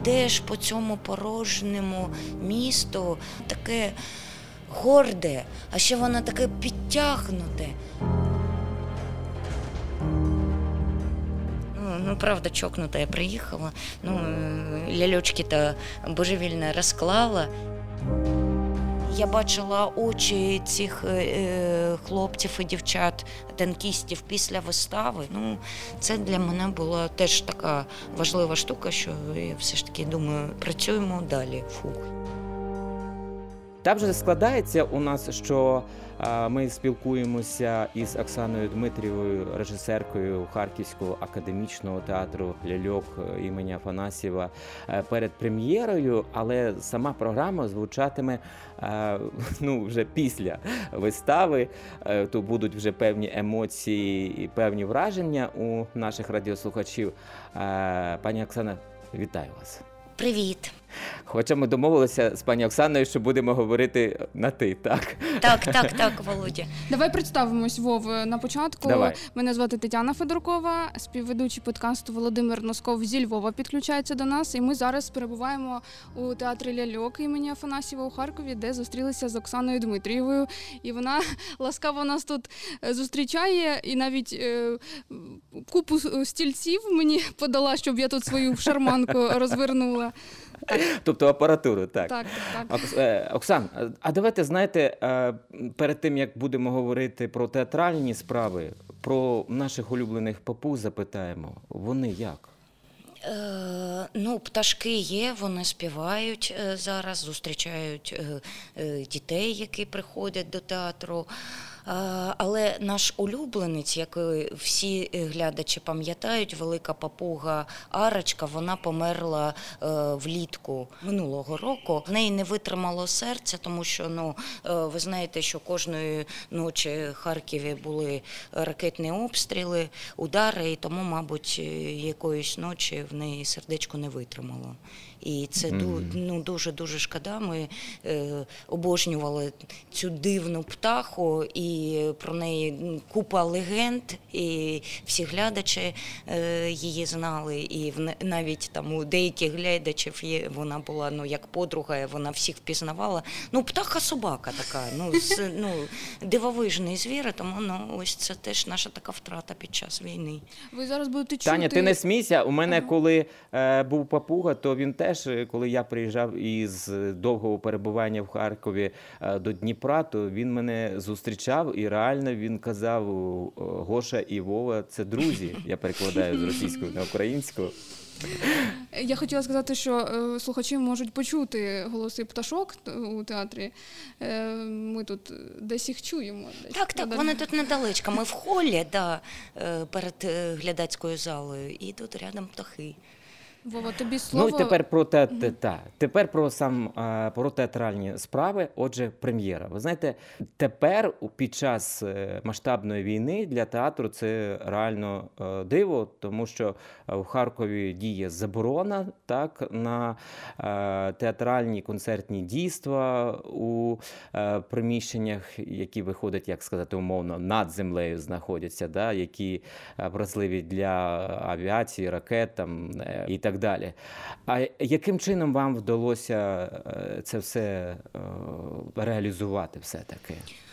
йдеш по цьому порожньому місту, таке горде, а ще воно таке підтягнуте. Ну, ну, правда, чокнута я приїхала. Ну, ляльочки-то божевільно розклала. Я бачила очі цих е, е, хлопців і дівчат, танкістів після вистави. Ну, це для мене була теж така важлива штука, що я все ж таки думаю, працюємо далі. Фух. Так вже складається у нас, що ми спілкуємося із Оксаною Дмитрівою, режисеркою Харківського академічного театру Ляльок імені Афанасьєва е, перед прем'єрою, але сама програма звучатиме е, ну, вже після вистави. Е, То будуть вже певні емоції і певні враження у наших радіослухачів. Пані Оксана, вітаю вас. Привіт. Хоча ми домовилися з пані Оксаною, що будемо говорити на ти, так? Так, так, так, Володя. Давай представимось Вов на початку. Давай. Мене звати Тетяна Федоркова, співведучий подкасту Володимир Носков зі Львова підключається до нас. І ми зараз перебуваємо у театрі Ляльок імені Афанасьєва у Харкові, де зустрілися з Оксаною Дмитрієвою. І вона ласкаво нас тут е, зустрічає і навіть е, купу стільців мені подала, щоб я тут свою шарманку розвернула. Тобто апаратуру, так. Так, так, так. Е, Оксан, а давайте знаєте, е, перед тим як будемо говорити про театральні справи, про наших улюблених попу запитаємо. Вони як? Е, ну, пташки є, вони співають е, зараз, зустрічають е, е, дітей, які приходять до театру. Але наш улюбленець, який всі е, глядачі пам'ятають, велика папуга Арочка, вона померла е, влітку минулого року. В неї не витримало серця, тому що ну е, ви знаєте, що кожної ночі в Харкові були ракетні обстріли, удари, і тому, мабуть, якоїсь ночі в неї сердечко не витримало. І це ду- ну, дуже дуже шкода. Ми е, обожнювали цю дивну птаху, і про неї купа легенд, і всі глядачі е, її знали. І в, навіть там у деяких глядачів є, вона була ну, як подруга, вона всіх впізнавала. Ну, птаха собака така, ну, з, ну, дивовижний звір, тому ну, ось це теж наша така втрата під час війни. Ви зараз будете чути. Таня, ти не смійся. У мене, Ага. коли е, був папуга, то він теж, е, коли я приїжджав із довгого перебування в Харкові е, до Дніпра, то він мене зустрічав і реально він казав: Гоша і Вова це друзі. Я перекладаю з російської на українську. Я хотіла сказати, що е, слухачі можуть почути голоси пташок у театрі. Ми тут десь їх чуємо. Десь. Так, так, вони тут недалечко. Ми в холі, да, перед глядацькою залою, і тут рядом птахи. Вова, тобі слово. Ну і тепер про те, те- та, тепер про сам е, про театральні справи. Отже, прем'єра. Ви знаєте, тепер під час е, масштабної війни для театру це реально е, диво, тому що е, в Харкові діє заборона так на е, театральні концертні дійства у е, приміщеннях, які виходять, як сказати умовно, над землею знаходяться, да, які е, вразливі для авіації, ракет там, е, і так далі. А яким чином вам вдалося е, це все е, реалізувати все-таки? Е,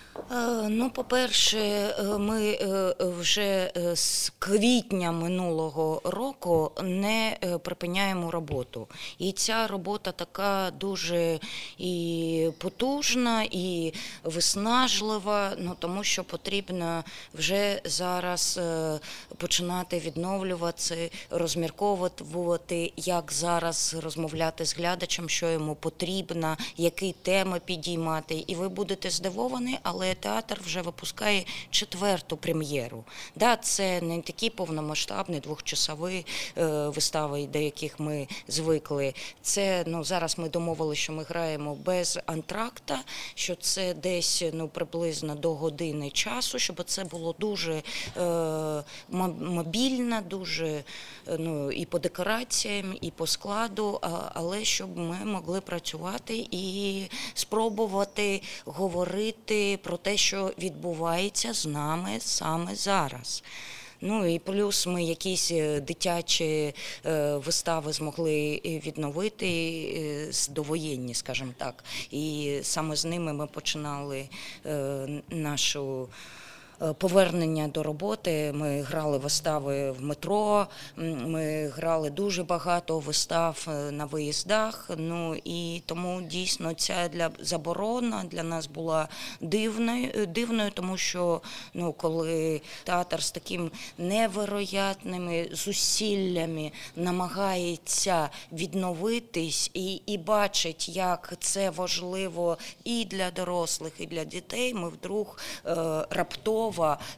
Ну, по-перше, е, ми е, вже е, з квітня минулого року не е, припиняємо роботу. І ця робота така дуже і потужна, і виснажлива, ну тому що потрібно вже зараз е, починати відновлювати, розмірковувати, як зараз розмовляти з глядачем, що йому потрібно, які теми підіймати. І ви будете здивовані, але театр вже випускає четверту прем'єру. Да, це не такі повномасштабні двохчасові е, вистави, до яких ми звикли. Це ну зараз ми домовилися, що ми граємо без антракта, що це десь ну приблизно до години часу, щоб це було дуже е, мобільно, дуже ну і по декораціям, і по складу, але щоб ми могли працювати і спробувати говорити про те, що відбувається з нами саме зараз. Ну і плюс ми якісь е, дитячі е, вистави змогли відновити е, з довоєнні, скажімо так. І саме з ними ми починали нашу. Е, Повернення до роботи. Ми грали вистави в метро, ми грали дуже багато вистав е, на виїздах. Ну і тому дійсно ця для заборона для нас була дивною, е, дивною, тому що ну, коли театр з таким невероятними зусиллями намагається відновитись і, і бачить, як це важливо і для дорослих, і для дітей, ми вдруг е, раптово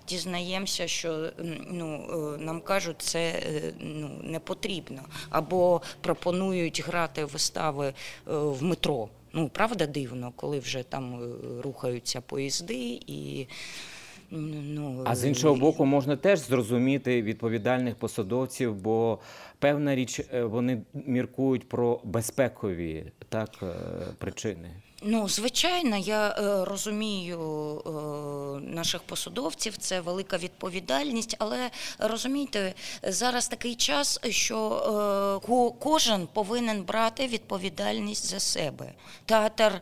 дізнаємося, що ну, е, нам кажуть, це е, ну, не потрібно. Або пропонують грати вистави е, в метро. Ну, правда, дивно, коли вже там рухаються поїзди і. Ну, А з іншого боку, можна теж зрозуміти відповідальних посадовців, бо певна річ, вони міркують про безпекові так, причини. Ну, звичайно, я е, розумію е, наших посадовців, це велика відповідальність, але розумієте, зараз такий час, що е, кожен повинен брати відповідальність за себе. Театр е,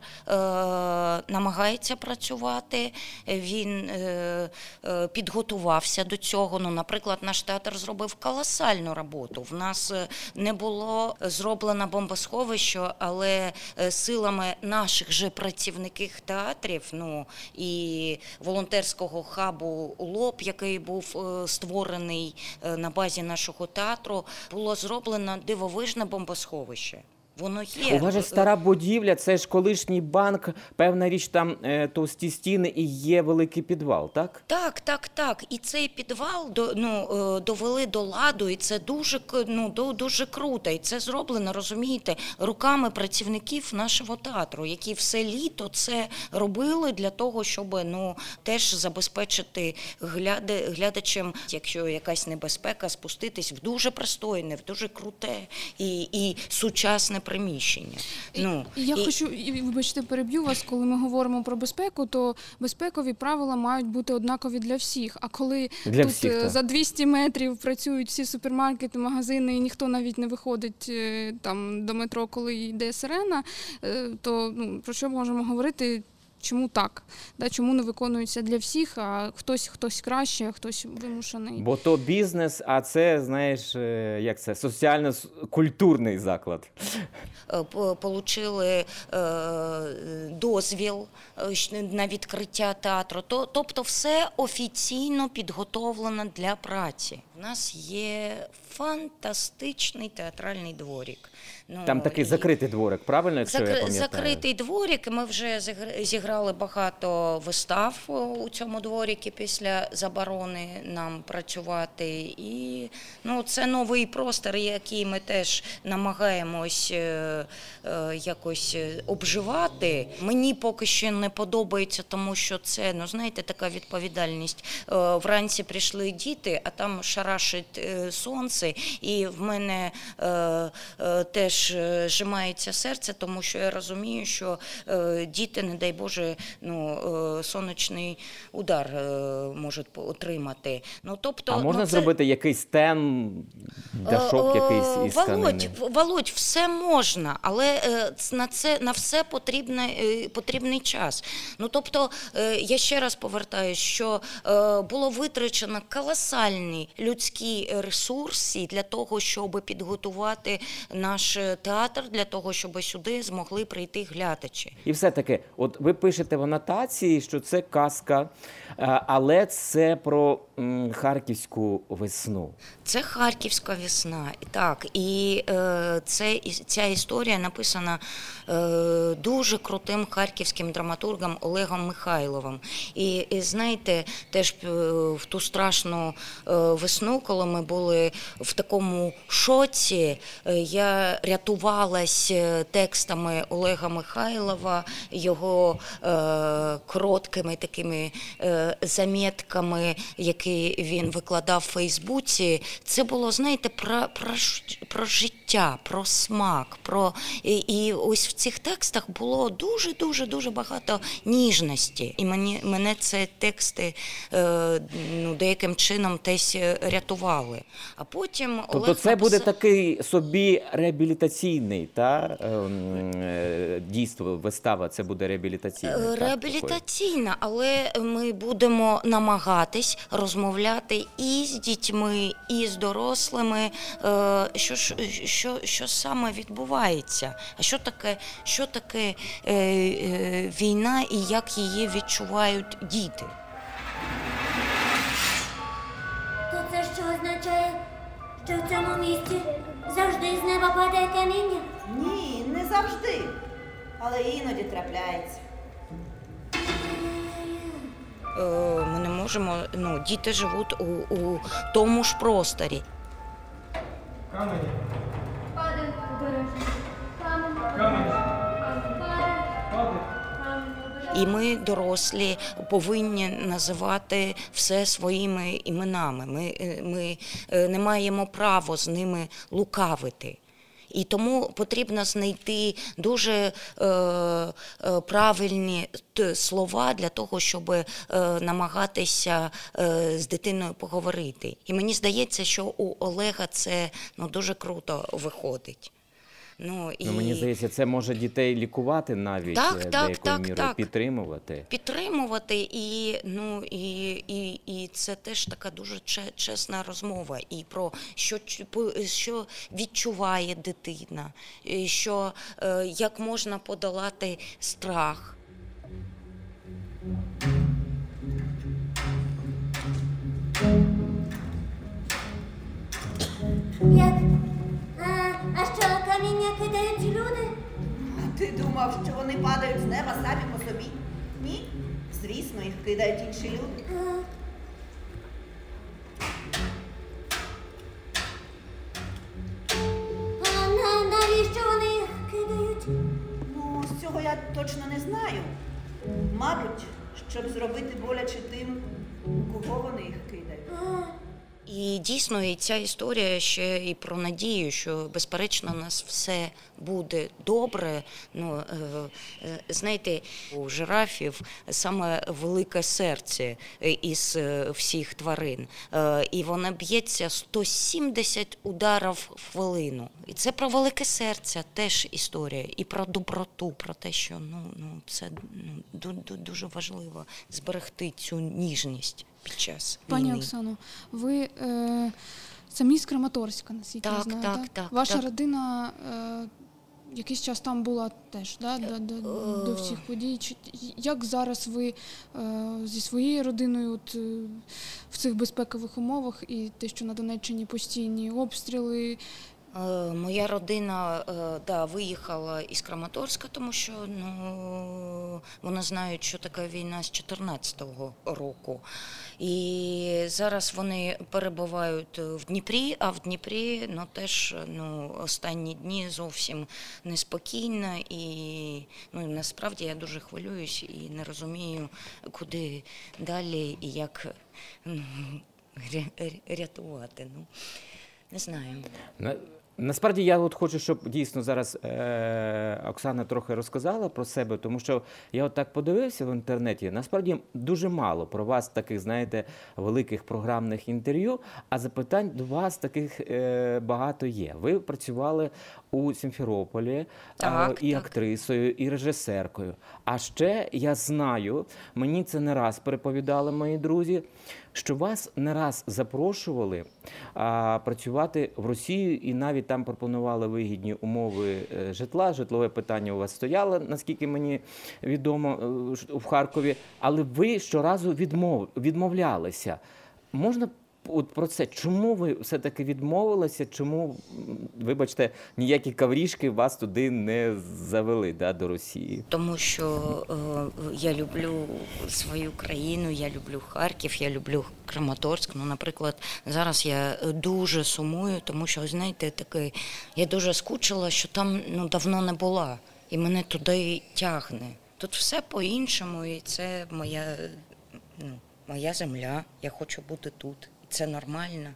намагається працювати, він е, е, підготувався до цього. Ну, наприклад, наш театр зробив колосальну роботу. В нас не було зроблено бомбосховище, але силами наших же працівників театрів, ну і волонтерського хабу ЛОП, який був е, створений е, на базі нашого театру, було зроблено дивовижне бомбосховище. Воно є. У вас же стара будівля, це ж колишній банк, певна річ, там е, товсті стіни і є великий підвал, так? Так, так, так. І цей підвал до, ну, е, довели до ладу, і це дуже, ну, до- дуже круто. І це зроблено, розумієте, руками працівників нашого театру, які все літо це робили для того, щоб ну, теж забезпечити гляда, глядачам, якщо якась небезпека, спуститись в дуже пристойне, в дуже круте і, і сучасне приміщення. Ну, Я і- хочу, і, вибачте, переб'ю вас, коли ми говоримо про безпеку, то безпекові правила мають бути однакові для всіх. А коли Для тут всіх, е, за 200 метрів працюють всі супермаркети, магазини, і ніхто навіть не виходить е, там до метро, коли йде сирена, е, то ну, про що можемо говорити? Чому так? Да, чому не виконується для всіх, а хтось хтось краще, а хтось вимушений. Бо то бізнес, а це, знаєш, е, як це, соціально-культурний заклад. е, получили е, дозвіл на відкриття театру. То, тобто все офіційно підготовлено для праці. У нас є фантастичний театральний дворік. Ну, Там такий і- закритий дворик, правильно, якщо я пам'ятаю? Закритий дворік. Ми вже зігр- зіграли багато вистав у цьому дворіки після заборони нам працювати. І ну, це новий простір, який ми теж намагаємось е, е, якось е, обживати. Мені поки що не подобається, тому що це, ну знаєте, така відповідальність. Вранці прийшли діти, а там шарашить сонце, і в мене теж зжимається серце, тому що я розумію, що діти, не дай Боже, ну, е, сонячний удар е, можуть отримати. Ну, тобто, А можна ну, це- зробити якийсь стен, дашок Е, якийсь із Володь? Володь, все можна, але на це на все потрібне, е, потрібний час. Ну тобто, я ще раз повертаюсь, що було витрачено колосальні людські ресурси для того, щоб підготувати наш театр, для того, щоб сюди змогли прийти глядачі. І все-таки, от ви пишете в анотації, що це казка, е, але це про харківську весну. Це Харківська весна. Так, і е, це, ця історія написана е, дуже крутим харківським драматургом Олегом Михайловим. І, і знаєте, теж е, в ту страшну е, весну, коли ми були в такому шоці, я рятувалась текстами Олега Михайлова, його короткими такими е, замітками, які він викладав в Фейсбуці. Це було, знаєте, про, про, про життя, про смак. Про... І, і ось в цих текстах було дуже дуже дуже багато ніжності. І мені мене це тексти е, ну, деяким чином десь рятували. А потім Тобто Олег це буде такий собі реабілітаційний та, ем, е, дійство, вистава, це буде реабілітаційна. Е, так, Реабілітаційна, але ми будемо намагатись розмовляти і з дітьми, і з дорослими, е, що, ж- що, що саме відбувається, а що таке, що таке е, е, війна і як її відчувають діти. То це що означає, що в цьому місці завжди з неба падає каміння? Ні, не завжди. Але іноді трапляється. Е, Ми не можемо, ну, діти живуть у, у тому ж просторі. Камінь. І ми, дорослі, повинні називати все своїми іменами. Ми, е, ми е, не маємо права з ними лукавити. І тому потрібно знайти дуже е, е, правильні слова для того, щоб е, намагатися е, з дитиною поговорити. І мені здається, що у Олега це ну, дуже круто виходить. Ну, і... Ну, мені здається, це може дітей лікувати навіть Так, е, так, так, мірою, так. підтримувати. підтримувати, і ну і, і, і це теж така дуже чесна розмова. І про що по- що відчуває дитина, і що е, як можна подолати страх. Як? А, а що, каміння кидають люди? А ти думав, що вони падають з неба самі по собі? Ні. Звісно, їх кидають інші люди. А, а на, навіщо вони їх кидають? Ну, з цього я точно не знаю. Мабуть, щоб зробити боляче тим, кого вони їх кидають. А, І дійсно, і ця історія ще і про надію, що безперечно у нас все буде добре. Ну е, е, знаєте, у жирафів саме велике серце е, із всіх тварин, і воно б'ється 170 ударів в хвилину. І це про велике серце теж історія, і про доброту, про те, що ну, ну це ну, ду- ду- дуже важливо зберегти цю ніжність під час Пані. Оксано, ви е, самі з Краматорська, наскільки я знаю. так, так, Ваша так. родина е, якийсь час там була теж, да? до, до, до Е. всіх подій. Чи, як зараз ви е, зі своєю родиною от, е, в цих безпекових умовах і те, що на Донеччині постійні обстріли, Моя родина е, да, виїхала із Краматорська, тому що ну, вони знають, що таке війна з 14-го року. І зараз вони перебувають в Дніпрі, а в Дніпрі ну, теж ну, останні дні зовсім неспокійно. І ну, насправді я дуже хвилююсь і не розумію, куди далі і як ря- рятувати. Ну, не знаю. На, насправді я от хочу, щоб дійсно зараз е, Оксана трохи розказала про себе, тому що я от так подивився в інтернеті. Насправді дуже мало про вас таких, знаєте, великих програмних інтерв'ю, а запитань до вас таких е, багато є. Ви працювали у Сімферополі Так, е, і так. актрисою, і режисеркою. А ще я знаю, мені це не раз переповідали мої друзі, що вас не раз запрошували а, працювати в Росію і навіть там пропонували вигідні умови е, житла. Житлове питання у вас стояло, наскільки мені відомо, е, в Харкові. Але ви щоразу відмов, відмовлялися. Можна от про це? Чому ви все-таки відмовилися? Чому, вибачте, ніякі каврішки вас туди не завели да, до Росії? Тому що е, я люблю свою країну, я люблю Харків, я люблю Краматорськ. Ну, наприклад, зараз я дуже сумую, тому що, знаєте, таке, я дуже скучила, що там ну, давно не була, і мене туди тягне. Тут все по-іншому, і це моя, ну, моя земля. Я хочу бути тут. Це нормально.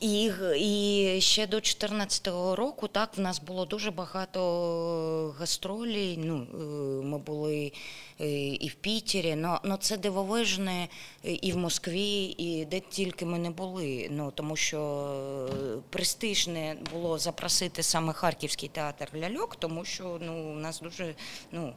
І, і ще до 2014 року так в нас було дуже багато гастролей. Ну, е, ми були е, і в Пітері, но, но це дивовижне е, і в Москві, і де тільки ми не були. Ну, тому що престижне було запросити саме Харківський театр ляльок, тому що ну, у нас дуже. Ну,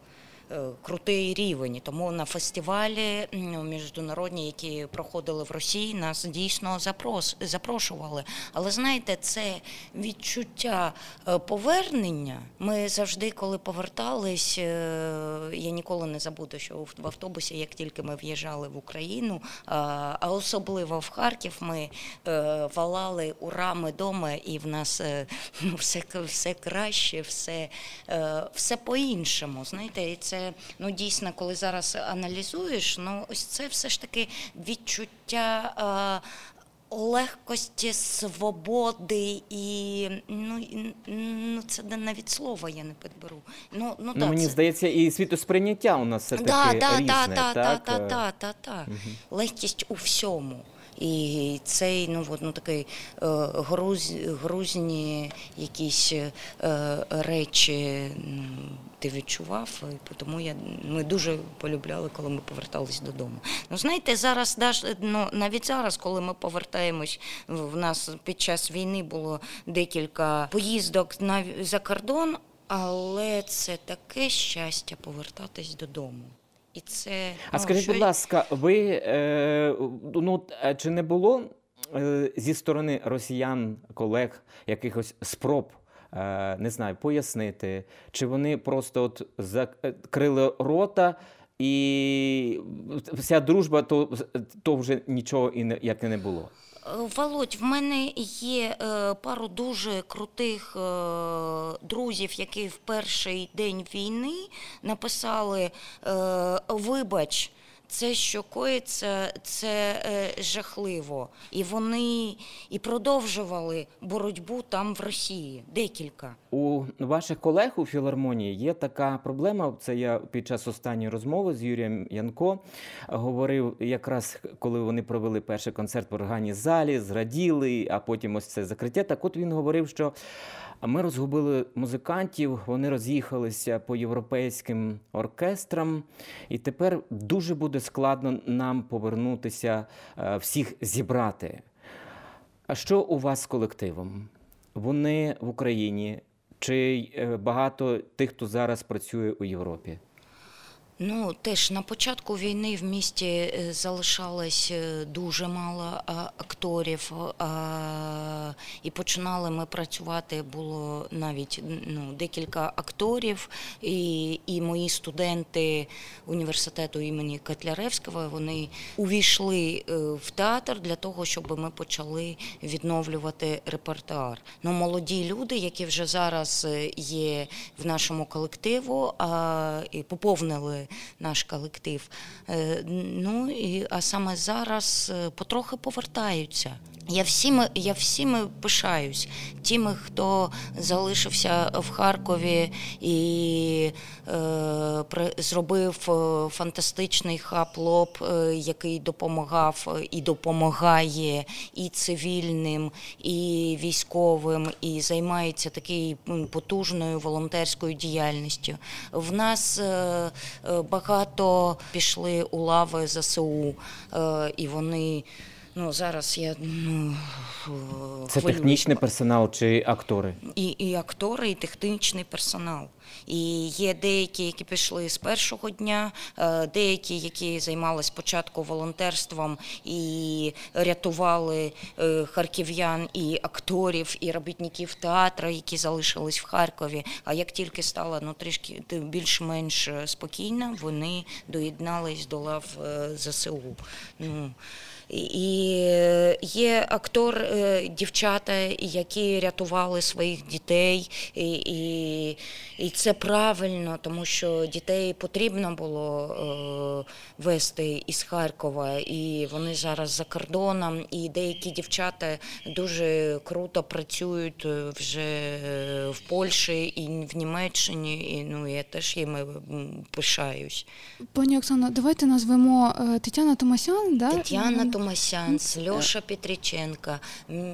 крутий рівень. Тому на фестивалі міжнародні, які проходили в Росії, нас дійсно запрос, запрошували. Але знаєте, це відчуття е, повернення. Ми завжди, коли повертались, е, я ніколи не забуду, що в- автобусі, як тільки ми в'їжджали в Україну, а особливо в Харків, ми е, валали ура, ми дома, і в нас е, все, все краще, все, е, все по-іншому. Знаєте, і це ну дійсно, коли зараз аналізуєш, ну ось це все ж таки відчуття. Е, Легкості, свободи і ну, ну це навіть слова я не підберу. Ну, ну, Ну, да, мені це... здається, і світосприйняття у нас все таки Да, да, різне, да, да, так? да, Е, да, да, да. Легкість у всьому. І цей ну, от, ну, такий е, груз, грузні якісь е, речі ти відчував, і тому я, ми дуже полюбляли, коли ми повертались додому. Ну, знаєте, зараз, ну, навіть зараз, коли ми повертаємось, в нас під час війни було декілька поїздок на, за кордон, але це таке щастя повертатись додому. І це, А ну, скажіть, що- будь ласка, ви е, ну е, чи не було е, зі сторони росіян, колег, якихось спроб? е, Не знаю, пояснити, чи вони просто от закрили рота, і вся дружба, то, то вже нічого і не як і не було. Володь, в мене є е, пару дуже крутих е, друзів, які в перший день війни написали е, Вибач. Це, що коїться, це е, жахливо. І вони і продовжували боротьбу там в Росії. Декілька. У ваших колег у філармонії є така проблема. Це я під час останньої розмови з Юрієм Янко говорив, якраз коли вони провели перший концерт в органі залі, зраділи, а потім ось це закриття. Так от він говорив, що ми розгубили музикантів, вони роз'їхалися по європейським оркестрам, і тепер дуже буде складно нам повернутися, е, всіх зібрати. А що у вас з колективом? Вони в Україні чи е, багато тих, хто зараз працює у Європі? Ну, теж на початку війни в місті е, залишалось е, дуже мало а, акторів, і починали ми працювати. Було навіть ну, декілька акторів, і, і мої студенти університету імені Котляревського вони увійшли е, в театр для того, щоб ми почали відновлювати репертуар. Ну, молоді люди, які вже зараз е, є в нашому колективу, і поповнили наш колектив. Е, Ну, і, а саме зараз е, потрохи повертаються. Я всіми, я всіми пишаюсь. Тими, хто залишився в Харкові і е, зробив е, фантастичний хаб-лоб, е, який допомагав і допомагає і цивільним, і військовим, і займається такою потужною волонтерською діяльністю. В нас е, багато пішли у лави ЗСУ, е, і вони. Ну, зараз я ну, Це хвилююсь. технічний персонал чи актори? І, і актори, і технічний персонал. І є деякі, які пішли з першого дня, е, деякі, які займалися спочатку волонтерством і рятували е, харків'ян і акторів, і робітників театру, які залишились в Харкові. А як тільки стало ну, трішки більш-менш е, спокійно, вони доєднались до лав ЗСУ. Ну, і е, є актор, е, дівчата, які рятували своїх дітей, і, і, і це правильно, тому що дітей потрібно було е, вести із Харкова, і вони зараз за кордоном. І деякі дівчата дуже круто працюють вже в Польщі і в Німеччині. І ну я теж їми пишаюсь. Пані Оксано, давайте назвемо Тетяна Томасян, да? Тетяна Вона- Тумасянц, Льоша Петриченко,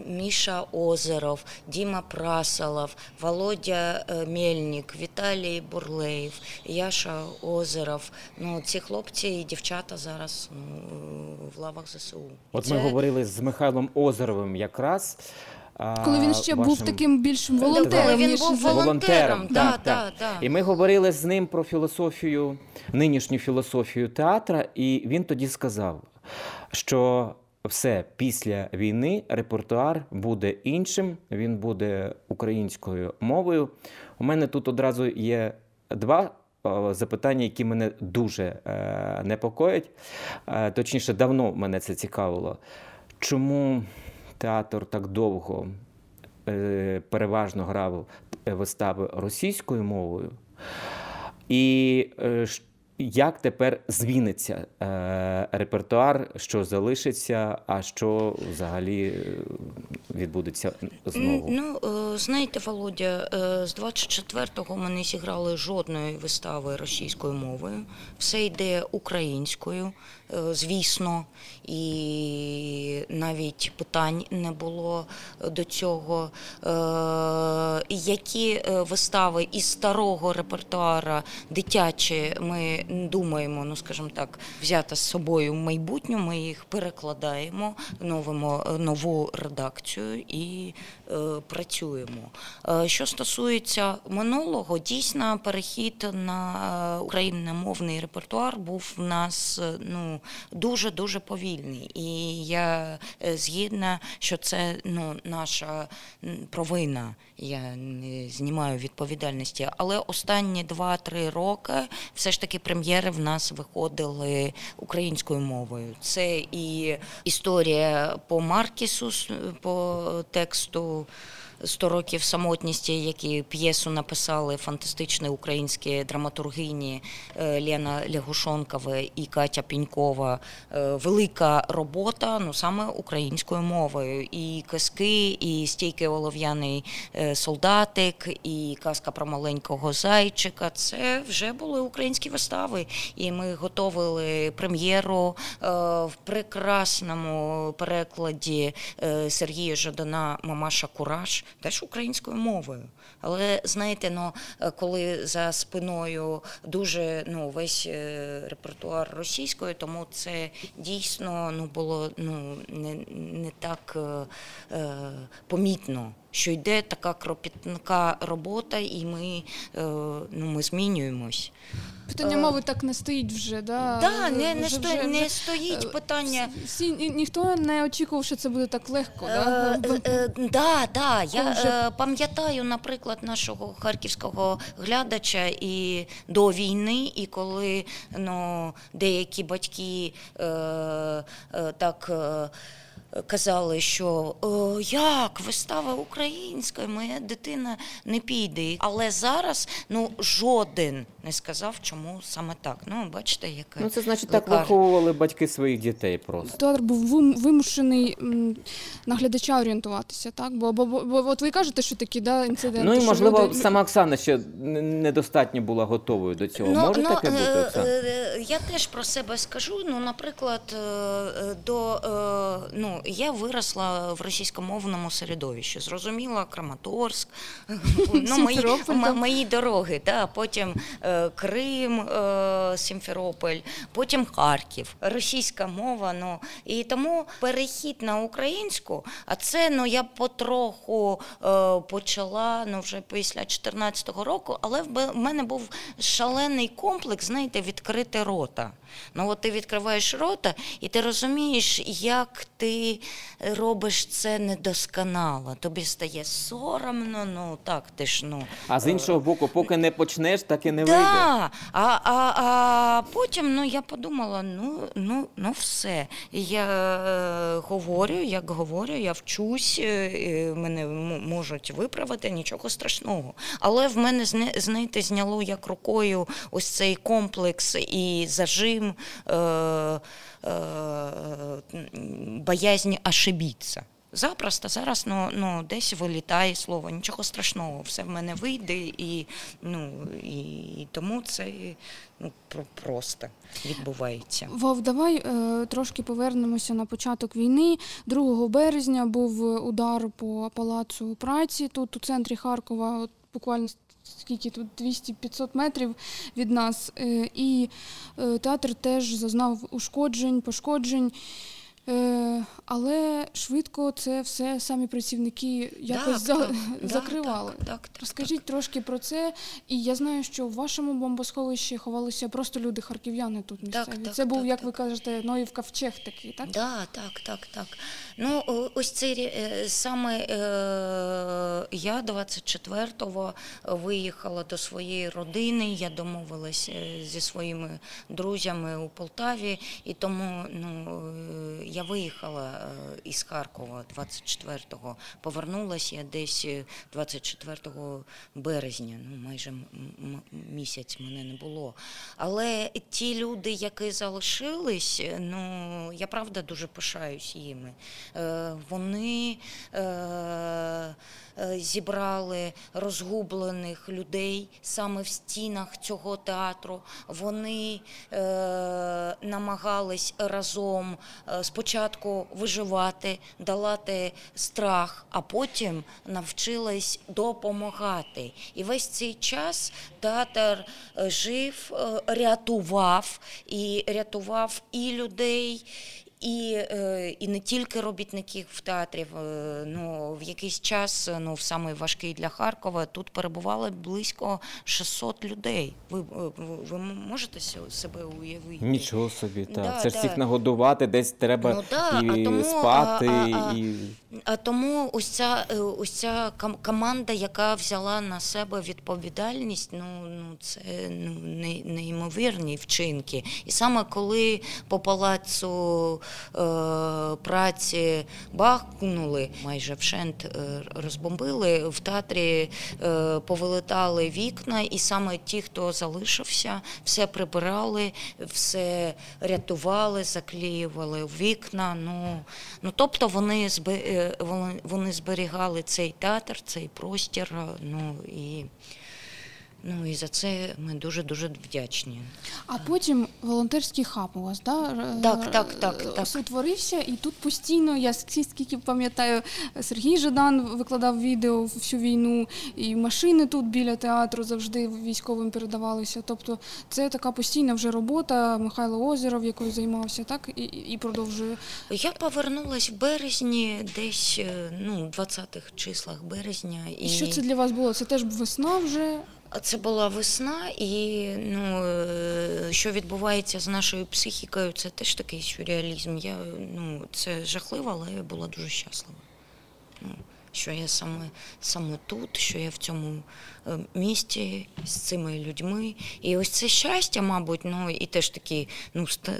Міша Озеров, Діма Прасолов, Володя е, Мельник, Віталій Бурлеєв, Яша Озеров. Ну, ці хлопці і дівчата зараз ну, в лавах ЗСУ. От Це- ми говорили з Михайлом Озеровим якраз. Коли він ще був таким більш волонтером, він ніж був волонтером, да, так, да, так. да. І ми говорили з ним про філософію, нинішню філософію театра, і він тоді сказав, що все після війни репертуар буде іншим, він буде українською мовою. У мене тут одразу є два. е, Запитання, які мене дуже е, непокоять, Е, точніше, давно мене це цікавило. Чому театр так довго е, переважно грав вистави російською мовою. І ш- як тепер зміниться е, репертуар, що залишиться, а що взагалі е, відбудеться знову? Ну, е, знаєте, Володя, е, з 24-го ми не зіграли жодної вистави російською мовою. Все йде українською, звісно, і навіть питань не було до цього. Які вистави із старого репертуара дитячі ми думаємо, ну скажімо так, взяти з собою в майбутнє, ми їх перекладаємо, новимо е, нову редакцію і е, працюємо. Е, що стосується минулого, дійсно перехід на е, україномовний репертуар був в нас ну дуже дуже повільний. І я згідна, що це ну наша провина. Я не знімаю відповідальності, але останні 2-3 роки все ж таки прем'єри в нас виходили українською мовою. Це і історія по Маркісу, по тексту. «100 років самотності, які п'єсу написали фантастичні українські драматургині е, Лена Лягушонкова і Катя Пінькова. Е, Велика робота, ну саме українською мовою. І казки, і стійкий олов'яний е, солдатик, і казка про маленького зайчика. Це вже були українські вистави. І ми готовили прем'єру в прекрасному перекладі Сергія Жадана Мамаша Кураж, теж українською мовою. Але знаєте, ну е, коли за спиною дуже ну весь е, репертуар російською, тому це дійсно ну було ну не, не так е, е, помітно. Що йде така кропітка робота, і ми, е, ну, ми змінюємось. Питання Е, мови так не стоїть вже. Да, Да, не, не, Вже- сто, вже- не стоїть е, питання. Всі, ні- ніхто не очікував, що це буде так легко. Да? да, да. Я вже- пам'ятаю, наприклад, нашого харківського глядача і до війни, і коли ну, деякі батьки е, е, так. Е, Казали, що «О, як вистава українська, моя дитина не піде. Але зараз ну жоден не сказав, чому саме так. Ну, бачите, яке Ну, це значить, так лекар. виховували батьки своїх дітей просто. Театр був вимушений м, на глядача орієнтуватися, так? Бо, бо, бо, бо от ви кажете, що такі да, інциденти. Ну і можливо, люди- сама Оксана ще недостатньо була готовою до цього. Може таке бути, е, Оксана? е, Я теж про себе скажу. Ну, наприклад, е, е, до е, ну я виросла в російськомовному середовищі. Зрозуміла Краматорськ, ну, мої, мої дороги. Да, потім е, Крим, е, Сімферополь, потім Харків. Російська мова. Ну і тому перехід на українську, а це ну я потроху е, почала ну вже після 14-го року, але в мене був шалений комплекс, знаєте, відкрити рота. Ну от ти відкриваєш рота, і ти розумієш, як ти робиш це недосконало. Тобі стає соромно, ну так, ти ж ну. А з іншого боку, поки не почнеш, так і не вийде. А, а, а потім ну, я подумала: ну, ну, ну все. Я е, говорю, як говорю, я вчусь, е, мене можуть виправити, нічого страшного. Але в мене знаєте, зняло як рукою ось цей комплекс і зажим е, е, боязні ошибитися. запросто зараз ну, ну, десь вилітає слово. Нічого страшного, все в мене вийде, і, ну, і, тому це ну, про- просто відбувається. Вов, давай е, трошки повернемося на початок війни. 2 березня був удар по палацу праці тут у центрі Харкова, от буквально скільки тут 200-500 метрів від нас. Е, і е, театр теж зазнав ушкоджень, пошкоджень. Е, але швидко це все самі працівники якось за- так, закривали. Так, так, так, Розкажіть трошки про це. І я знаю, що в вашому бомбосховищі ховалися просто люди харків'яни тут місцеві. так, це був, так, як так. ви кажете, Ноїв ковчег такий, так? Да, так, так, так. Ну, ось це е, саме е, я 24-го виїхала до своєї родини. Я домовилась е, зі своїми друзями у Полтаві, і тому ну, я виїхала е, із Харкова 24-го. Повернулася я десь е, 24 березня, ну майже місяць мене не було. Але ті люди, які залишились, е, ну я правда дуже пишаюсь їми. Е, Вони е, е, зібрали розгублених людей саме в стінах цього театру. Вони е, намагались разом е, спочатку виживати, долати страх, а потім навчились допомагати. І весь цей час театр е, жив, е, рятував і рятував і людей. І, е, і не тільки робітників театрів. Ну, в якийсь час, ну, в самий важкий для Харкова, тут перебувало близько 600 людей. Ви, е, ви, можете себе уявити? Нічого собі, так. Да, Це да. всіх нагодувати, десь треба Ну, да, і а тому, спати, а- а- і А тому ось ця, е, ось ця команда, яка взяла на себе відповідальність, ну, ну це ну, неймовірні вчинки. І саме коли по палацу праці бахнули, майже вшент е, розбомбили, в театрі е, повилетали вікна, і саме ті, хто залишився, все прибирали, все рятували, заклеювали вікна. Ну, ну тобто вони, е, вони, зберігали цей театр, цей простір. е, Ну і, ну і за це ми дуже дуже вдячні. А потім волонтерський хаб у вас, да? Так, так, так, так. Утворився, і тут постійно, я ск- скільки пам'ятаю, Сергій Жадан викладав відео всю війну, і машини тут біля театру завжди військовим передавалися. Тобто це така постійна вже робота. Михайло Озеров, якою займався, так і, і продовжує. Я повернулась в березні, десь е, ну, 20-х числах березня. І що це для вас було? Це теж весна вже. Це була весна, і ну, е, що відбувається з нашою психікою, це теж такий сюрреалізм. Я, ну, це жахливо, але я була дуже щаслива. Ну, що я саме, саме тут, що я в цьому місті з цими людьми. І ось це щастя, мабуть, ну і теж такі ну, е,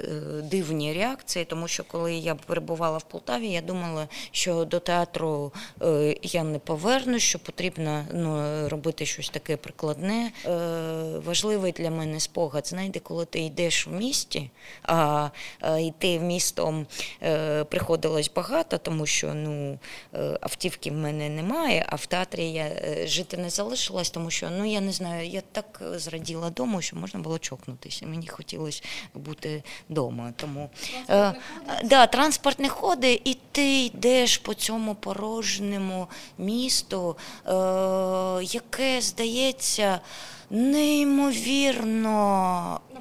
дивні реакції, тому що коли я перебувала в Полтаві, я думала, що до театру е, я не повернусь, що потрібно ну, робити щось таке прикладне. Е, важливий для мене спогад. Знаєте, коли ти йдеш в місті, а е, йти містом е, приходилось багато, тому що ну, е, автівки в мене немає, а в театрі я е, жити не залишилась, тому що ну я не знаю, я так зраділа дому, що можна було чокнутися. Мені хотілося бути вдома. Тому е, да, транспортні ходи, і ти йдеш по цьому порожньому місту, е, яке здається неймовірно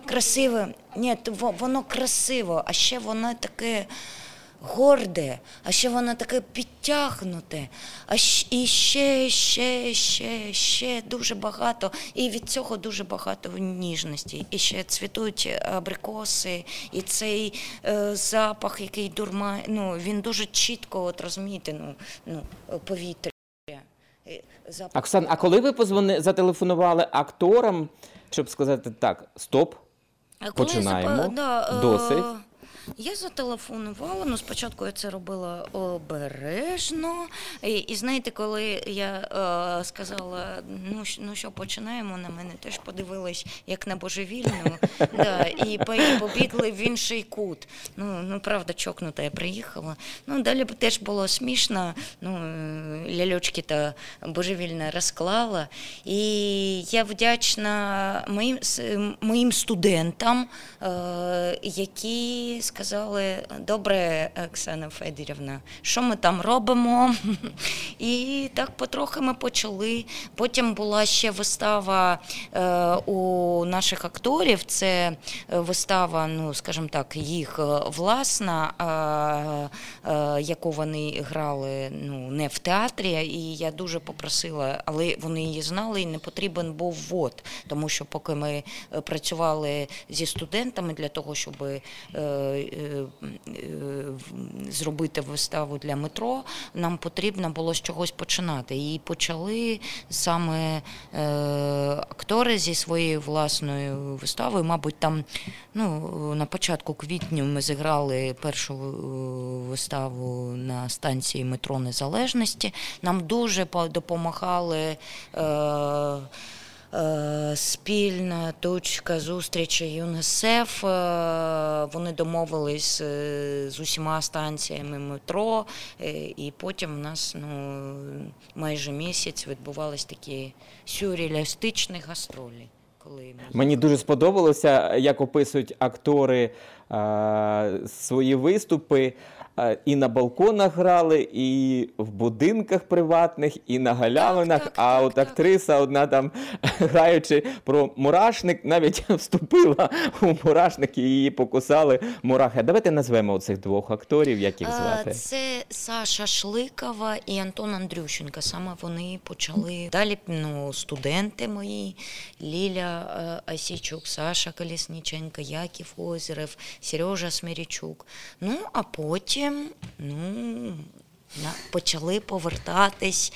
красивим. Ні, воно красиво, а ще воно таке горде, а ще воно таке підтягнуте, а і ще, ще, ще, ще дуже багато. І від цього дуже багато ніжності. І ще цвітуть абрикоси, і цей е, запах, який дурма, ну він дуже чітко, от розумієте, ну, ну повітря. Е, Запах. Оксан, а коли ви позвони... зателефонували акторам, щоб сказати так, стоп, А коли починаємо. запа- да, е, Досить. Я зателефонувала. Ну, спочатку я це робила обережно. І, і знаєте, коли я е, сказала, ну, ну що, починаємо, на мене теж подивились як на божевільну. да, і побігли в інший кут. Ну, ну правда, чокнута я приїхала. Ну, далі теж було смішно. Ну, е, ляльочки та божевільно розклала. І я вдячна моїм, моїм студентам, е, які сказали: добре, Оксана Федорівна, що ми там робимо? І так потрохи ми почали. Потім була ще вистава е, у наших акторів. Це е, вистава, ну скажімо так, їх е, власна, яку вони грали ну, не в театрі. І я дуже попросила, але вони її знали, і не потрібен був ввод, тому що поки ми працювали зі студентами для того, щоб зробити виставу для метро, нам потрібно було з чогось починати. І почали саме е, актори зі своєю власною виставою. Мабуть, там ну, на початку квітня ми зіграли першу е, виставу на станції метро Незалежності. Нам дуже допомагали. Е, Е, Спільна точка зустрічі ЮНІСЕФ. е, Вони домовились е, з усіма станціями метро, е, і потім в нас ну, майже місяць відбувались такі сюрреалістичні гастролі. Коли Мені дуже сподобалося, як описують актори е, свої виступи. Е, І на балконах грали, і в будинках приватних, і на галявинах. так, а так, от так. актриса, одна там граючи про мурашник, навіть вступила у мурашник і її покусали мурахи. Давайте назвемо цих двох акторів, як їх звати. Це Саша Шликова і Антон Андрющенко. Саме вони почали. Далі ну, студенти мої, Ліля е, Осійчук, Саша Колісніченко, Яків Озерев, Сережа Смирічук. Ну, а потім ну, на- почали повертатись.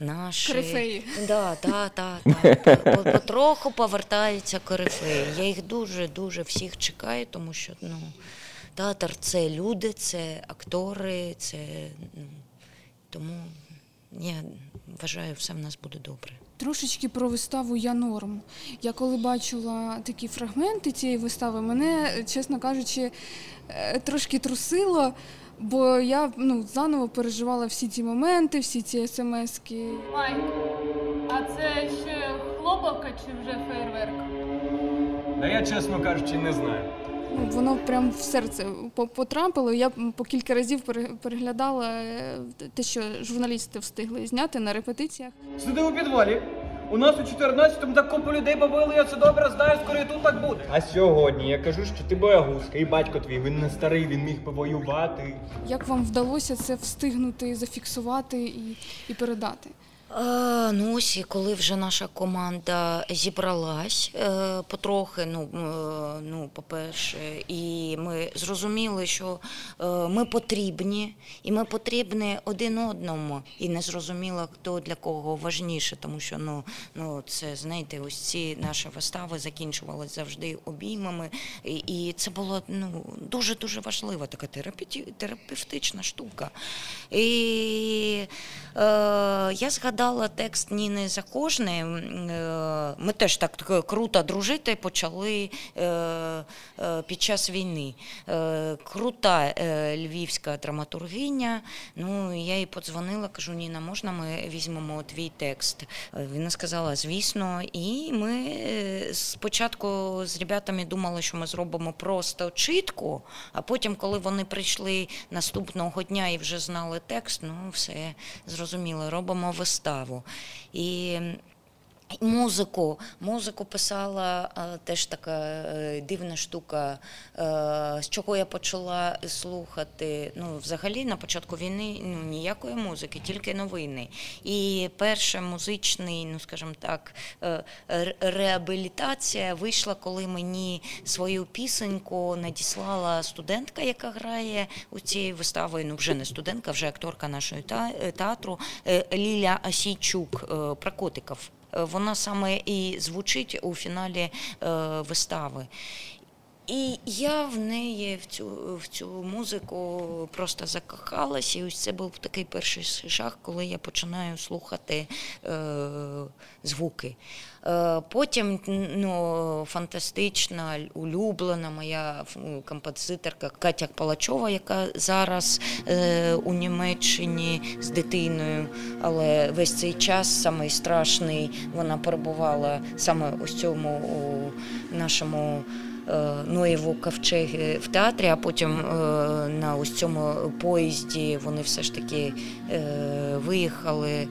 Наші... Корифеї. Да, да, да, да. По- по- Потроху повертаються корифеї. Я їх дуже-дуже всіх чекаю, тому що ну, театр це люди, це актори, це ну, тому я вважаю, все в нас буде добре. Трошечки про виставу Я норм. Я коли бачила такі фрагменти цієї вистави, мене, чесно кажучи, е, трошки трусило, бо я ну, заново переживала всі ці моменти, всі ці смски. Майк, а це ще хлопавка чи вже фейерверк? Да я, чесно кажучи, не знаю. Воно прям в серце по- потрапило. Я по кілька разів пере- переглядала е, те, що журналісти встигли зняти на репетиціях. Сиди у підвалі. У нас у 14-му так купу людей побили, я це добре знаю, скоро і тут так буде. А сьогодні я кажу, що ти боягузка, і батько твій, він не старий, він міг повоювати. Як вам вдалося це встигнути, зафіксувати і, і передати? Ну ось і коли вже наша команда зібралась е, потрохи, ну, е, ну, по-перше, і ми зрозуміли, що е, ми потрібні, і ми потрібні один одному. І не зрозуміло, хто для кого важніше, тому що ну, ну, це, знаєте, ось ці наші вистави закінчувалися завжди обіймами. І, це було ну, дуже-дуже важлива така терапевтична штука. І я згадала текст Ніни Закожної. Е, Ми теж так круто дружити почали е, е, під час війни. Е, Крута е, львівська драматургиня. Ну, я їй подзвонила, кажу, Ніна, можна ми візьмемо твій текст? Е, Вона сказала, звісно. І ми е, спочатку з ребятами думали, що ми зробимо просто чітко, а потім, коли вони прийшли наступного дня і вже знали текст, ну все зрозуміло, робимо виставу. І Музику, музику писала теж така е, дивна штука, е, з чого я почала слухати. Ну, взагалі, на початку війни ну, ніякої музики, тільки новини. І перша музичний, ну скажімо так, е, реабілітація вийшла, коли мені свою пісеньку надіслала студентка, яка грає у цій виставі. Ну, вже не студентка, вже акторка нашої театру Ліля Асійчук про котиків. Е, Вона саме і звучить у фіналі е, вистави. І я в неї в цю в цю музику просто закохалася. І ось це був такий перший шаг, коли я починаю слухати е, звуки. Е, Потім ну, фантастична, улюблена моя композиторка Катя Палачова, яка зараз е, у Німеччині з дитиною, але весь цей час самий страшний, вона перебувала саме ось цьому у нашому. Е, Ноєву ковчеги в театрі, а потім е, на ось цьому поїзді вони все ж таки е, виїхали.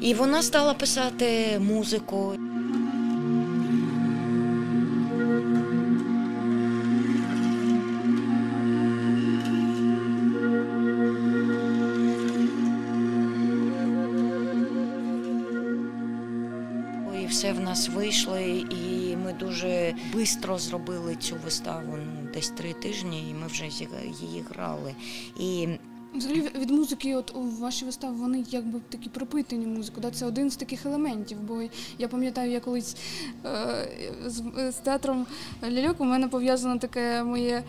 І вона стала писати музику. Нас вийшло, і ми дуже швидко зробили цю виставу. Ну, десь три тижні, і ми вже її грали. І Взагалі від музики, от у вашій виставі, вони якби такі пропитані музику. Да? Це один з таких елементів. Бо я пам'ятаю, я колись е, з, з театром ляльок у мене пов'язано таке моє.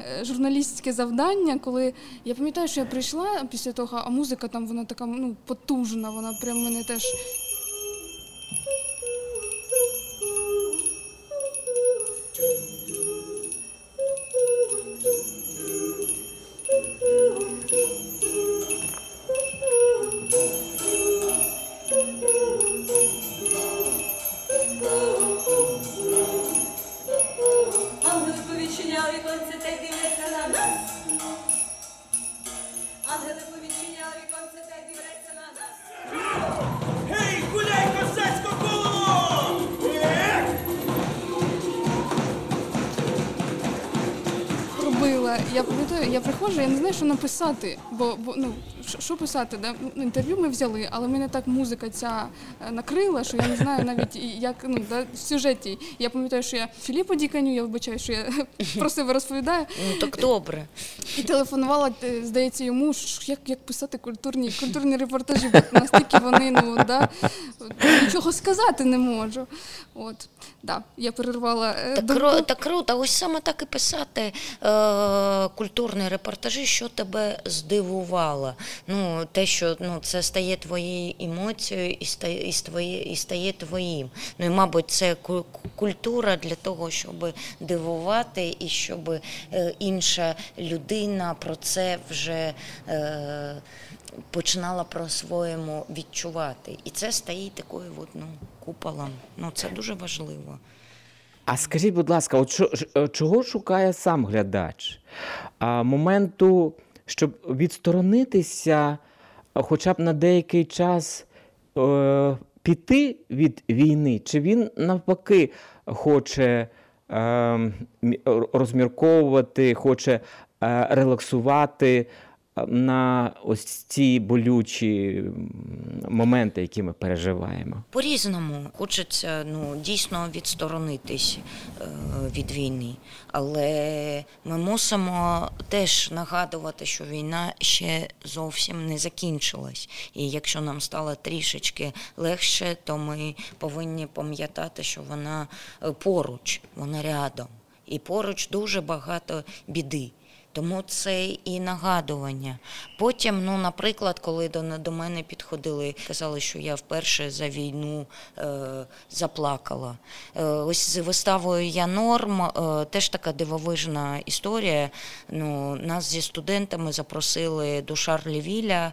е, Журналістське завдання, коли я пам'ятаю, що я прийшла після того, а музика там вона така ну, потужна, вона прям мене теж. Написати. Бо, бо ну що- писати? Да? Ну, інтерв'ю ми взяли, але мене так музика ця е, накрила, що я не знаю навіть як ну да, в сюжеті. Я пам'ятаю, що я Філіпу Діканю, я вибачаю, що я про себе розповідаю. ну так добре. І телефонувала, е, здається, йому що як, як писати культурні, культурні репортажі, бо настільки вони ну да нічого сказати не можу. От да, я перервала е, Так, думку. кру, так круто, ось саме так і писати е, культурні репортажі, що тебе здивувало. Ну, те, що ну, це стає твоєю емоцією і стає, і, стає, і стає твоїм. Ну і, мабуть, це культура для того, щоб дивувати і щоб е, інша людина про це вже. Е, Починала по-своєму відчувати. І це стає такою от, ну, куполом. Ну, це дуже важливо. А скажіть, будь ласка, от е, чого шукає сам глядач? А, моменту, щоб відсторонитися е, хоча б на деякий час е, піти від війни, чи він навпаки хоче е, розмірковувати, хоче е, релаксувати на ось ці болючі моменти, які ми переживаємо? По-різному хочеться ну, дійсно відсторонитись е, від війни. Але ми мусимо теж нагадувати, що війна ще зовсім не закінчилась. І якщо нам стало трішечки легше, то ми повинні пам'ятати, що вона е, поруч, вона рядом. І поруч дуже багато біди. Тому це і нагадування. Потім, ну, наприклад, коли до, до мене підходили, казали, що я вперше за війну е, заплакала. Е, ось з виставою Я норм е, теж така дивовижна історія. Ну, нас зі студентами запросили до Шарлівіля, е,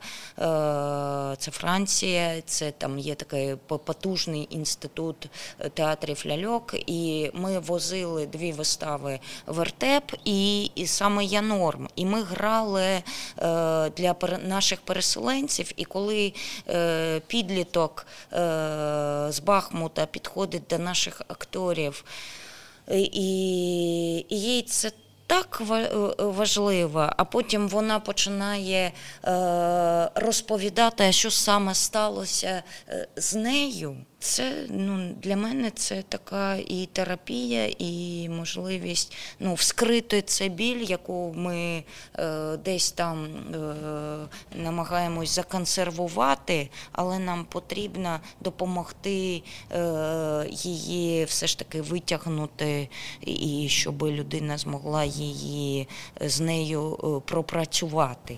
це Франція, це там є такий потужний інститут е, театрів ляльок, і ми возили дві вистави Вертеп і, і саме Я. І ми грали е, для наших переселенців. І коли е, підліток е, з Бахмута підходить до наших акторів, і, їй це так важливо, а потім вона починає розповідати, що саме сталося з нею. Це ну, для мене це така і терапія, і можливість ну, вскрити це біль, яку ми е, десь там е, намагаємось законсервувати, але нам потрібно допомогти е, її все ж таки витягнути, і щоб людина змогла її з нею е, пропрацювати.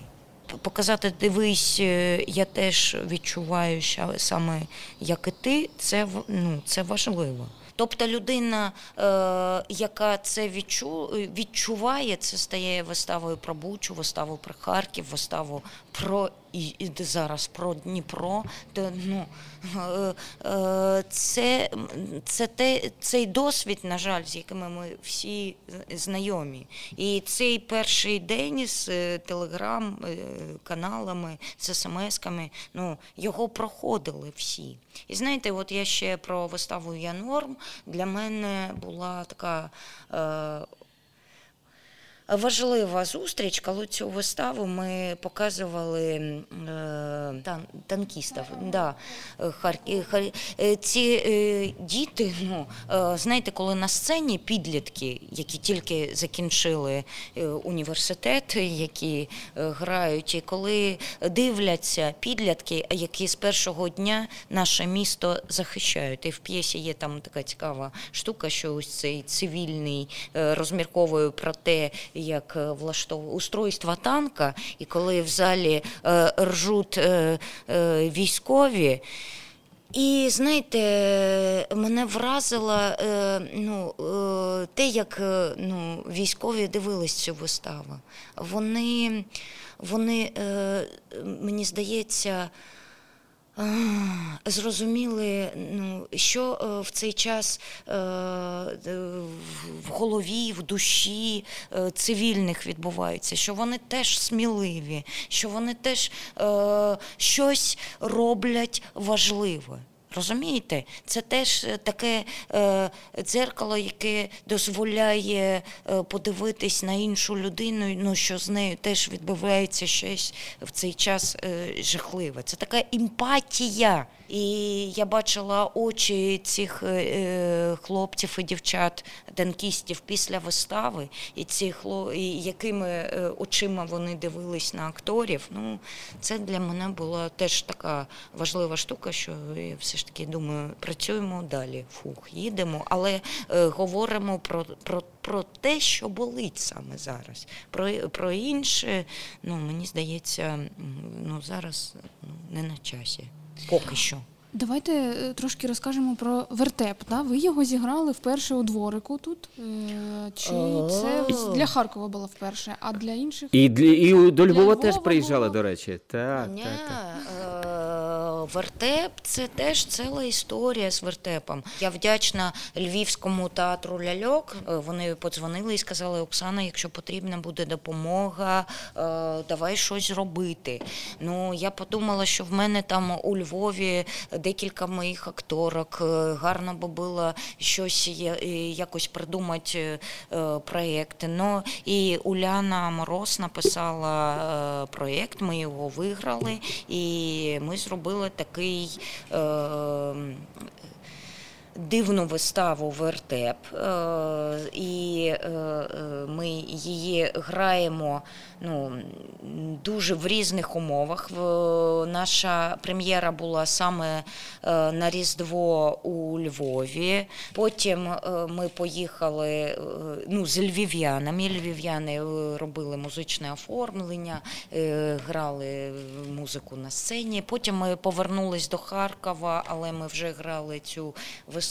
Показати, дивись, е, я теж відчуваю, що саме як і ти, це ну, це важливо. Тобто людина, е, яка це відчу, відчуває, це стає виставою про Бучу, виставу про Харків, виставу про і, і зараз про Дніпро. То, ну, е, е, це, це те, цей досвід, на жаль, з якими ми всі знайомі. І цей перший день з е, телеграм-каналами, з смс-ками, ну, його проходили всі. І знаєте, от я ще про виставу Я норм. Для мене була така. Е, Важлива зустріч, коли цю виставу ми показували е, тан, танкістів. Да, е, е, ці діти, ну, знаєте, коли на сцені підлітки, які тільки закінчили університет, які грають, і коли дивляться підлітки, які з першого дня наше місто захищають. І в п'єсі є там така цікава штука, що ось цей цивільний розмірковує про те, як е, влаштовує устройство танка, і коли в залі е, ржуть е, військові. І знаєте, мене вразило ну, те, як ну, військові дивились цю виставу. Вони, вони мені здається, зрозуміли, ну, що е, в цей час е, е, в голові, в душі цивільних відбувається, що вони теж сміливі, що вони теж щось роблять важливе. Розумієте, це теж е, таке е, дзеркало, яке дозволяє е, подивитись на іншу людину, ну що з нею теж відбувається щось в цей час е, жахливе. Це така емпатія. І я бачила очі цих е, е, хлопців і дівчат, танкістів після вистави, і ці хло... і якими очима вони дивились на акторів. Ну, це для мене була теж така важлива штука, що я все ж таки думаю, працюємо далі. Фух, їдемо, але е, говоримо про, про, про те, що болить саме зараз. Про, про інше, ну мені здається, ну зараз ну, не на часі. Поки що. Давайте е, трошки розкажемо про вертеп. Да? Ви його зіграли вперше у дворику тут. Е, Чи це для Харкова було вперше, а для інших І, для, і до Львова теж приїжджали, до речі. Так, Ні, так, так. Вертеп це теж ціла історія з вертепом. Я вдячна Львівському театру ляльок. Е, Вони подзвонили і сказали: Оксана, якщо потрібна буде допомога, е, давай щось робити. Ну я подумала, що в мене там у Львові декілька моїх акторок. е, Гарно би було щось якось придумати проєкти. Ну і Уляна Мороз написала проєкт, ми його виграли, і ми зробили такий. Дивну виставу вертеп, е, і е, е, ми її граємо ну, дуже в різних умовах. Наша прем'єра була саме на Різдво у Львові. Потім ми поїхали ну, з львів'янами. Львів'яни робили музичне оформлення, грали музику на сцені. Потім ми повернулись до Харкова, але ми вже грали цю виставу.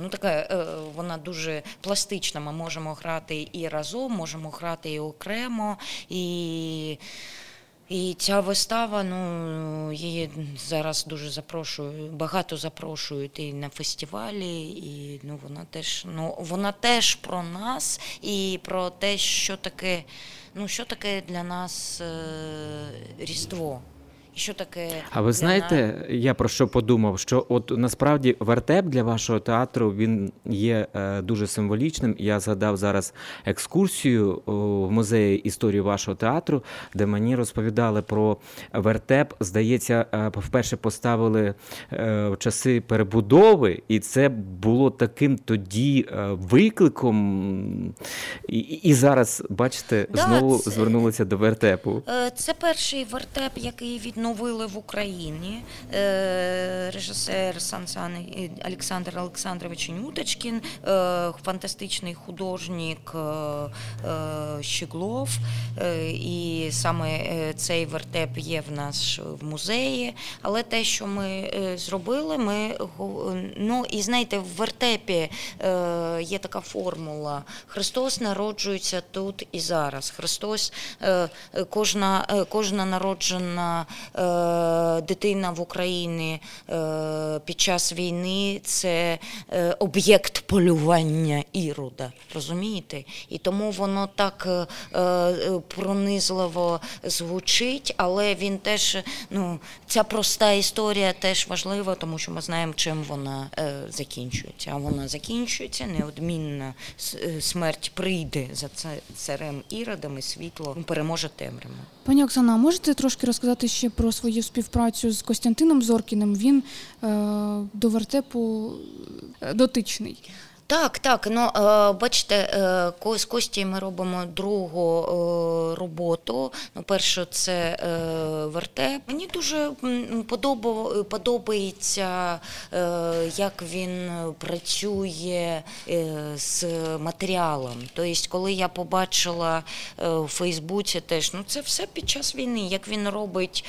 Ну, така е, вона дуже пластична. Ми можемо грати і разом, можемо грати і окремо. І і ця вистава, ну її зараз дуже запрошую, багато запрошують і на фестивалі, і ну вона теж ну вона теж про нас і про те, що таке, ну що таке для нас е, Різдво. Що таке А ви знаєте, я про що подумав? Що от насправді вертеп для вашого театру він є е, дуже символічним. Я згадав зараз екскурсію в музеї історії вашого театру, де мені розповідали про вертеп. Здається, е, вперше поставили е, в часи перебудови, і це було таким тоді викликом. І, і зараз, бачите, Да, знову це- звернулися до вертепу. Це перший вертеп, який відновили в Україні. Е, Режисер Сан Сан Олександр Олександрович Нюточкін, е, фантастичний художник е, е, Щеглов. Е, І саме е, цей вертеп є в нас в музеї. Але те, що ми е, зробили, ми ну і знаєте, в вертепі е, є така формула: Христос народжується тут і зараз. Христос е, е, кожна, е, кожна народжена е, дитина в Україні е, під час війни це е, об'єкт полювання ірода. Розумієте? І тому воно так е, е, пронизливо звучить, але він теж, ну, ця проста історія теж важлива, тому що ми знаємо, чим вона е, закінчується. А вона закінчується неодмінно. Е, Смерть прийде за царем іродом і світло переможе темряву. Пані Оксана, а можете трошки розказати ще про свою співпрацю з Костянтином Зоркіним? Він е, до вертепу е, дотичний. Так, так. Ну е, бачите, е, з Кості ми робимо другу е, роботу. Ну, першу це вертеп. Мені дуже подобається, як він працює з матеріалом. Тобто, коли я побачила у Фейсбуці, теж ну це все під час війни, як він робить.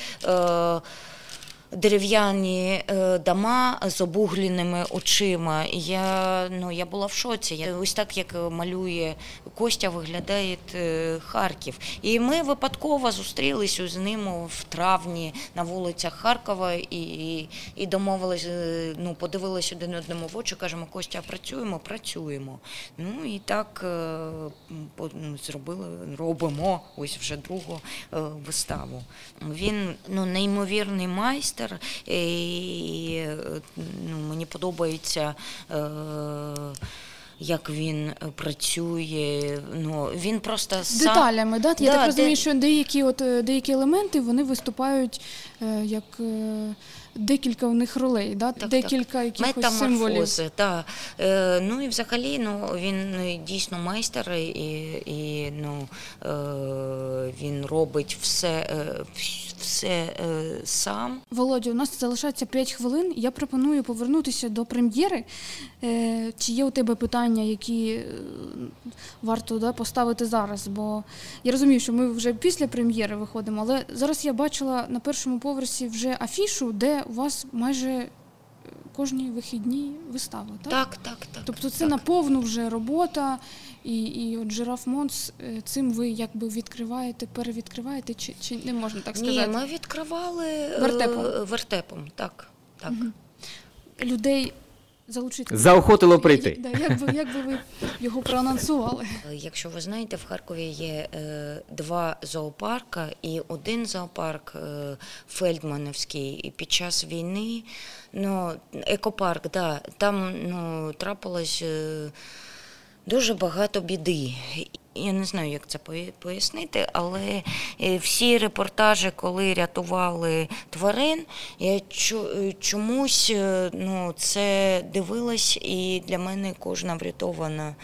Дерев'яні е, дома з обугленими очима. Я, ну, я була в шоці. Я, ось так, як малює Костя, виглядає е, Харків. І ми випадково зустрілися з ним в травні на вулицях Харкова і, і, домовились, е, ну, подивилися один одному в очі, кажемо, Костя, працюємо, працюємо. Ну і так зробили, робимо ось вже другу е, виставу. Він ну, неймовірний майстер, і е, ну, мені подобається. Е, як він працює, ну він просто З сам... деталями, да? Я Да, так розумію, де- що деякі, от, е, деякі елементи вони виступають е, як е, декілька в них ролей, да? Так, декілька якихось символів. Так. Е, ну і взагалі ну, він е, дійсно майстер, і, і ну, е, він робить все, е, все е, сам. Володя, у нас залишається 5 хвилин. Я пропоную повернутися до прем'єри. Е, Чи є у тебе питання, які е, варто да, поставити зараз? Бо я розумію, що ми вже після прем'єри виходимо, але зараз я бачила на першому поверсі вже афішу, де у вас майже кожні вихідні вистави. Так, Так, так, так. Тобто це так. наповну вже робота, і, і от жираф Монс е, цим ви якби відкриваєте, перевідкриваєте, чи, чи не можна так Ні, сказати? ми відкривали е, Вертепом. вертепом, так. так. людей залучити. Заохотило прийти. Да, як, би, як би ви його проанонсували? Е, Якщо ви знаєте, в Харкові є е, два зоопарка, і один зоопарк е, Фельдмановський і під час війни, ну, екопарк, да, там ну, трапилось е, дуже багато біди. Я не знаю, як це пояснити, але е, всі репортажі, коли рятували тварин, я е, чомусь е, ну, це дивилась, і для мене кожна врятована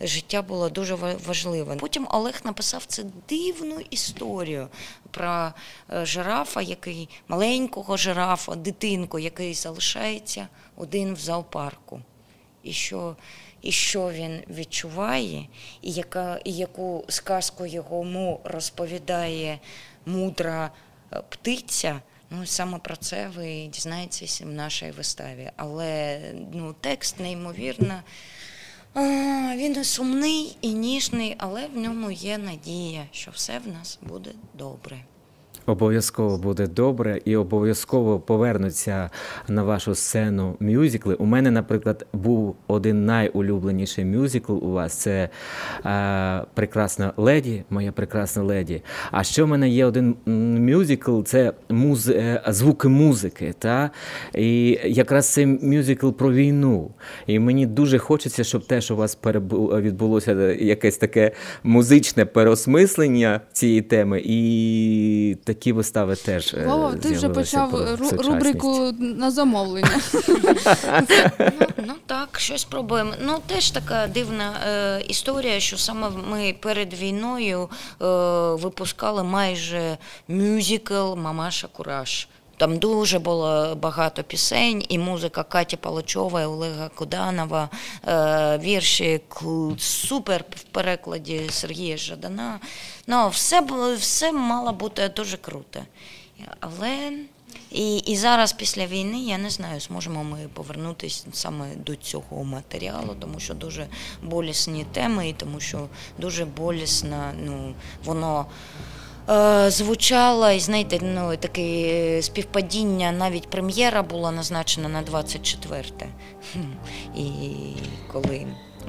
життя було дуже ва- важливе. Потім Олег написав цю дивну історію про жирафа, який маленького жирафа, дитинку, який залишається один в зоопарку. І що, і що він відчуває, і, яка, і яку сказку йому розповідає мудра е, птиця. Ну, саме про це ви дізнаєтеся в нашій виставі. Але ну, текст неймовірно. А, Він сумний і ніжний, але в ньому є надія, що все в нас буде добре. Обов'язково буде добре і обов'язково повернуться на вашу сцену мюзикли. У мене, наприклад, був один найулюбленіший мюзикл у вас це е, Прекрасна леді, моя прекрасна леді. А ще в мене є один мюзикл, це муз... е, звуки музики. Та? І якраз це мюзикл про війну. І мені дуже хочеться, щоб теж у вас відбулося якесь таке музичне переосмислення цієї теми. І такі вистави теж. е, Вова, ти вже почав ру- рубрику на замовлення. Ну, ну так, щось пробуємо. Ну теж така дивна е, історія, що саме ми перед війною е, випускали майже мюзикл Мамаша Кураж. Там дуже було багато пісень, і музика Каті Палачова, і Олега Коданова, е, вірші супер в перекладі Сергія Жадана. Ну, все все мало бути дуже круто. Але і, і зараз після війни я не знаю, зможемо ми повернутися саме до цього матеріалу, тому що дуже болісні теми, і тому що дуже болісно, ну, воно. Е, Звучало, і знаєте, ну таке співпадіння, навіть прем'єра була назначена на 24 те І коли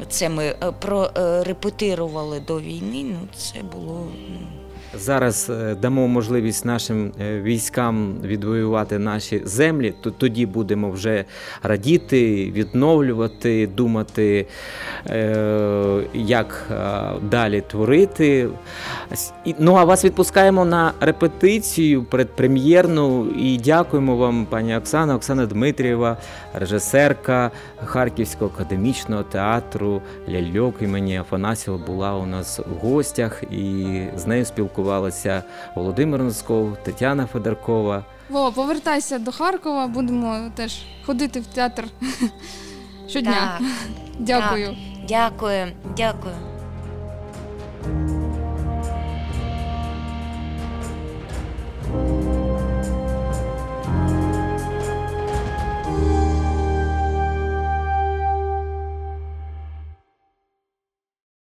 це ми е, прорепетирували до війни, ну це було ну, Зараз е, дамо можливість нашим е, військам відвоювати наші землі, то тоді будемо вже радіти, відновлювати, думати, е, як далі творити. Ну а вас відпускаємо на репетицію предпрем'єрну і дякуємо вам, пані Оксана, Оксана Дмитрієва, режисерка Харківського академічного театру Ляльок імені Афанасьєва була у нас в гостях і з нею спілкувалися спілкувалися Володимир Носков, Тетяна Федоркова. Во, повертайся до Харкова, будемо теж ходити в театр щодня. Так, Дякую. Так, Дякую, дякую.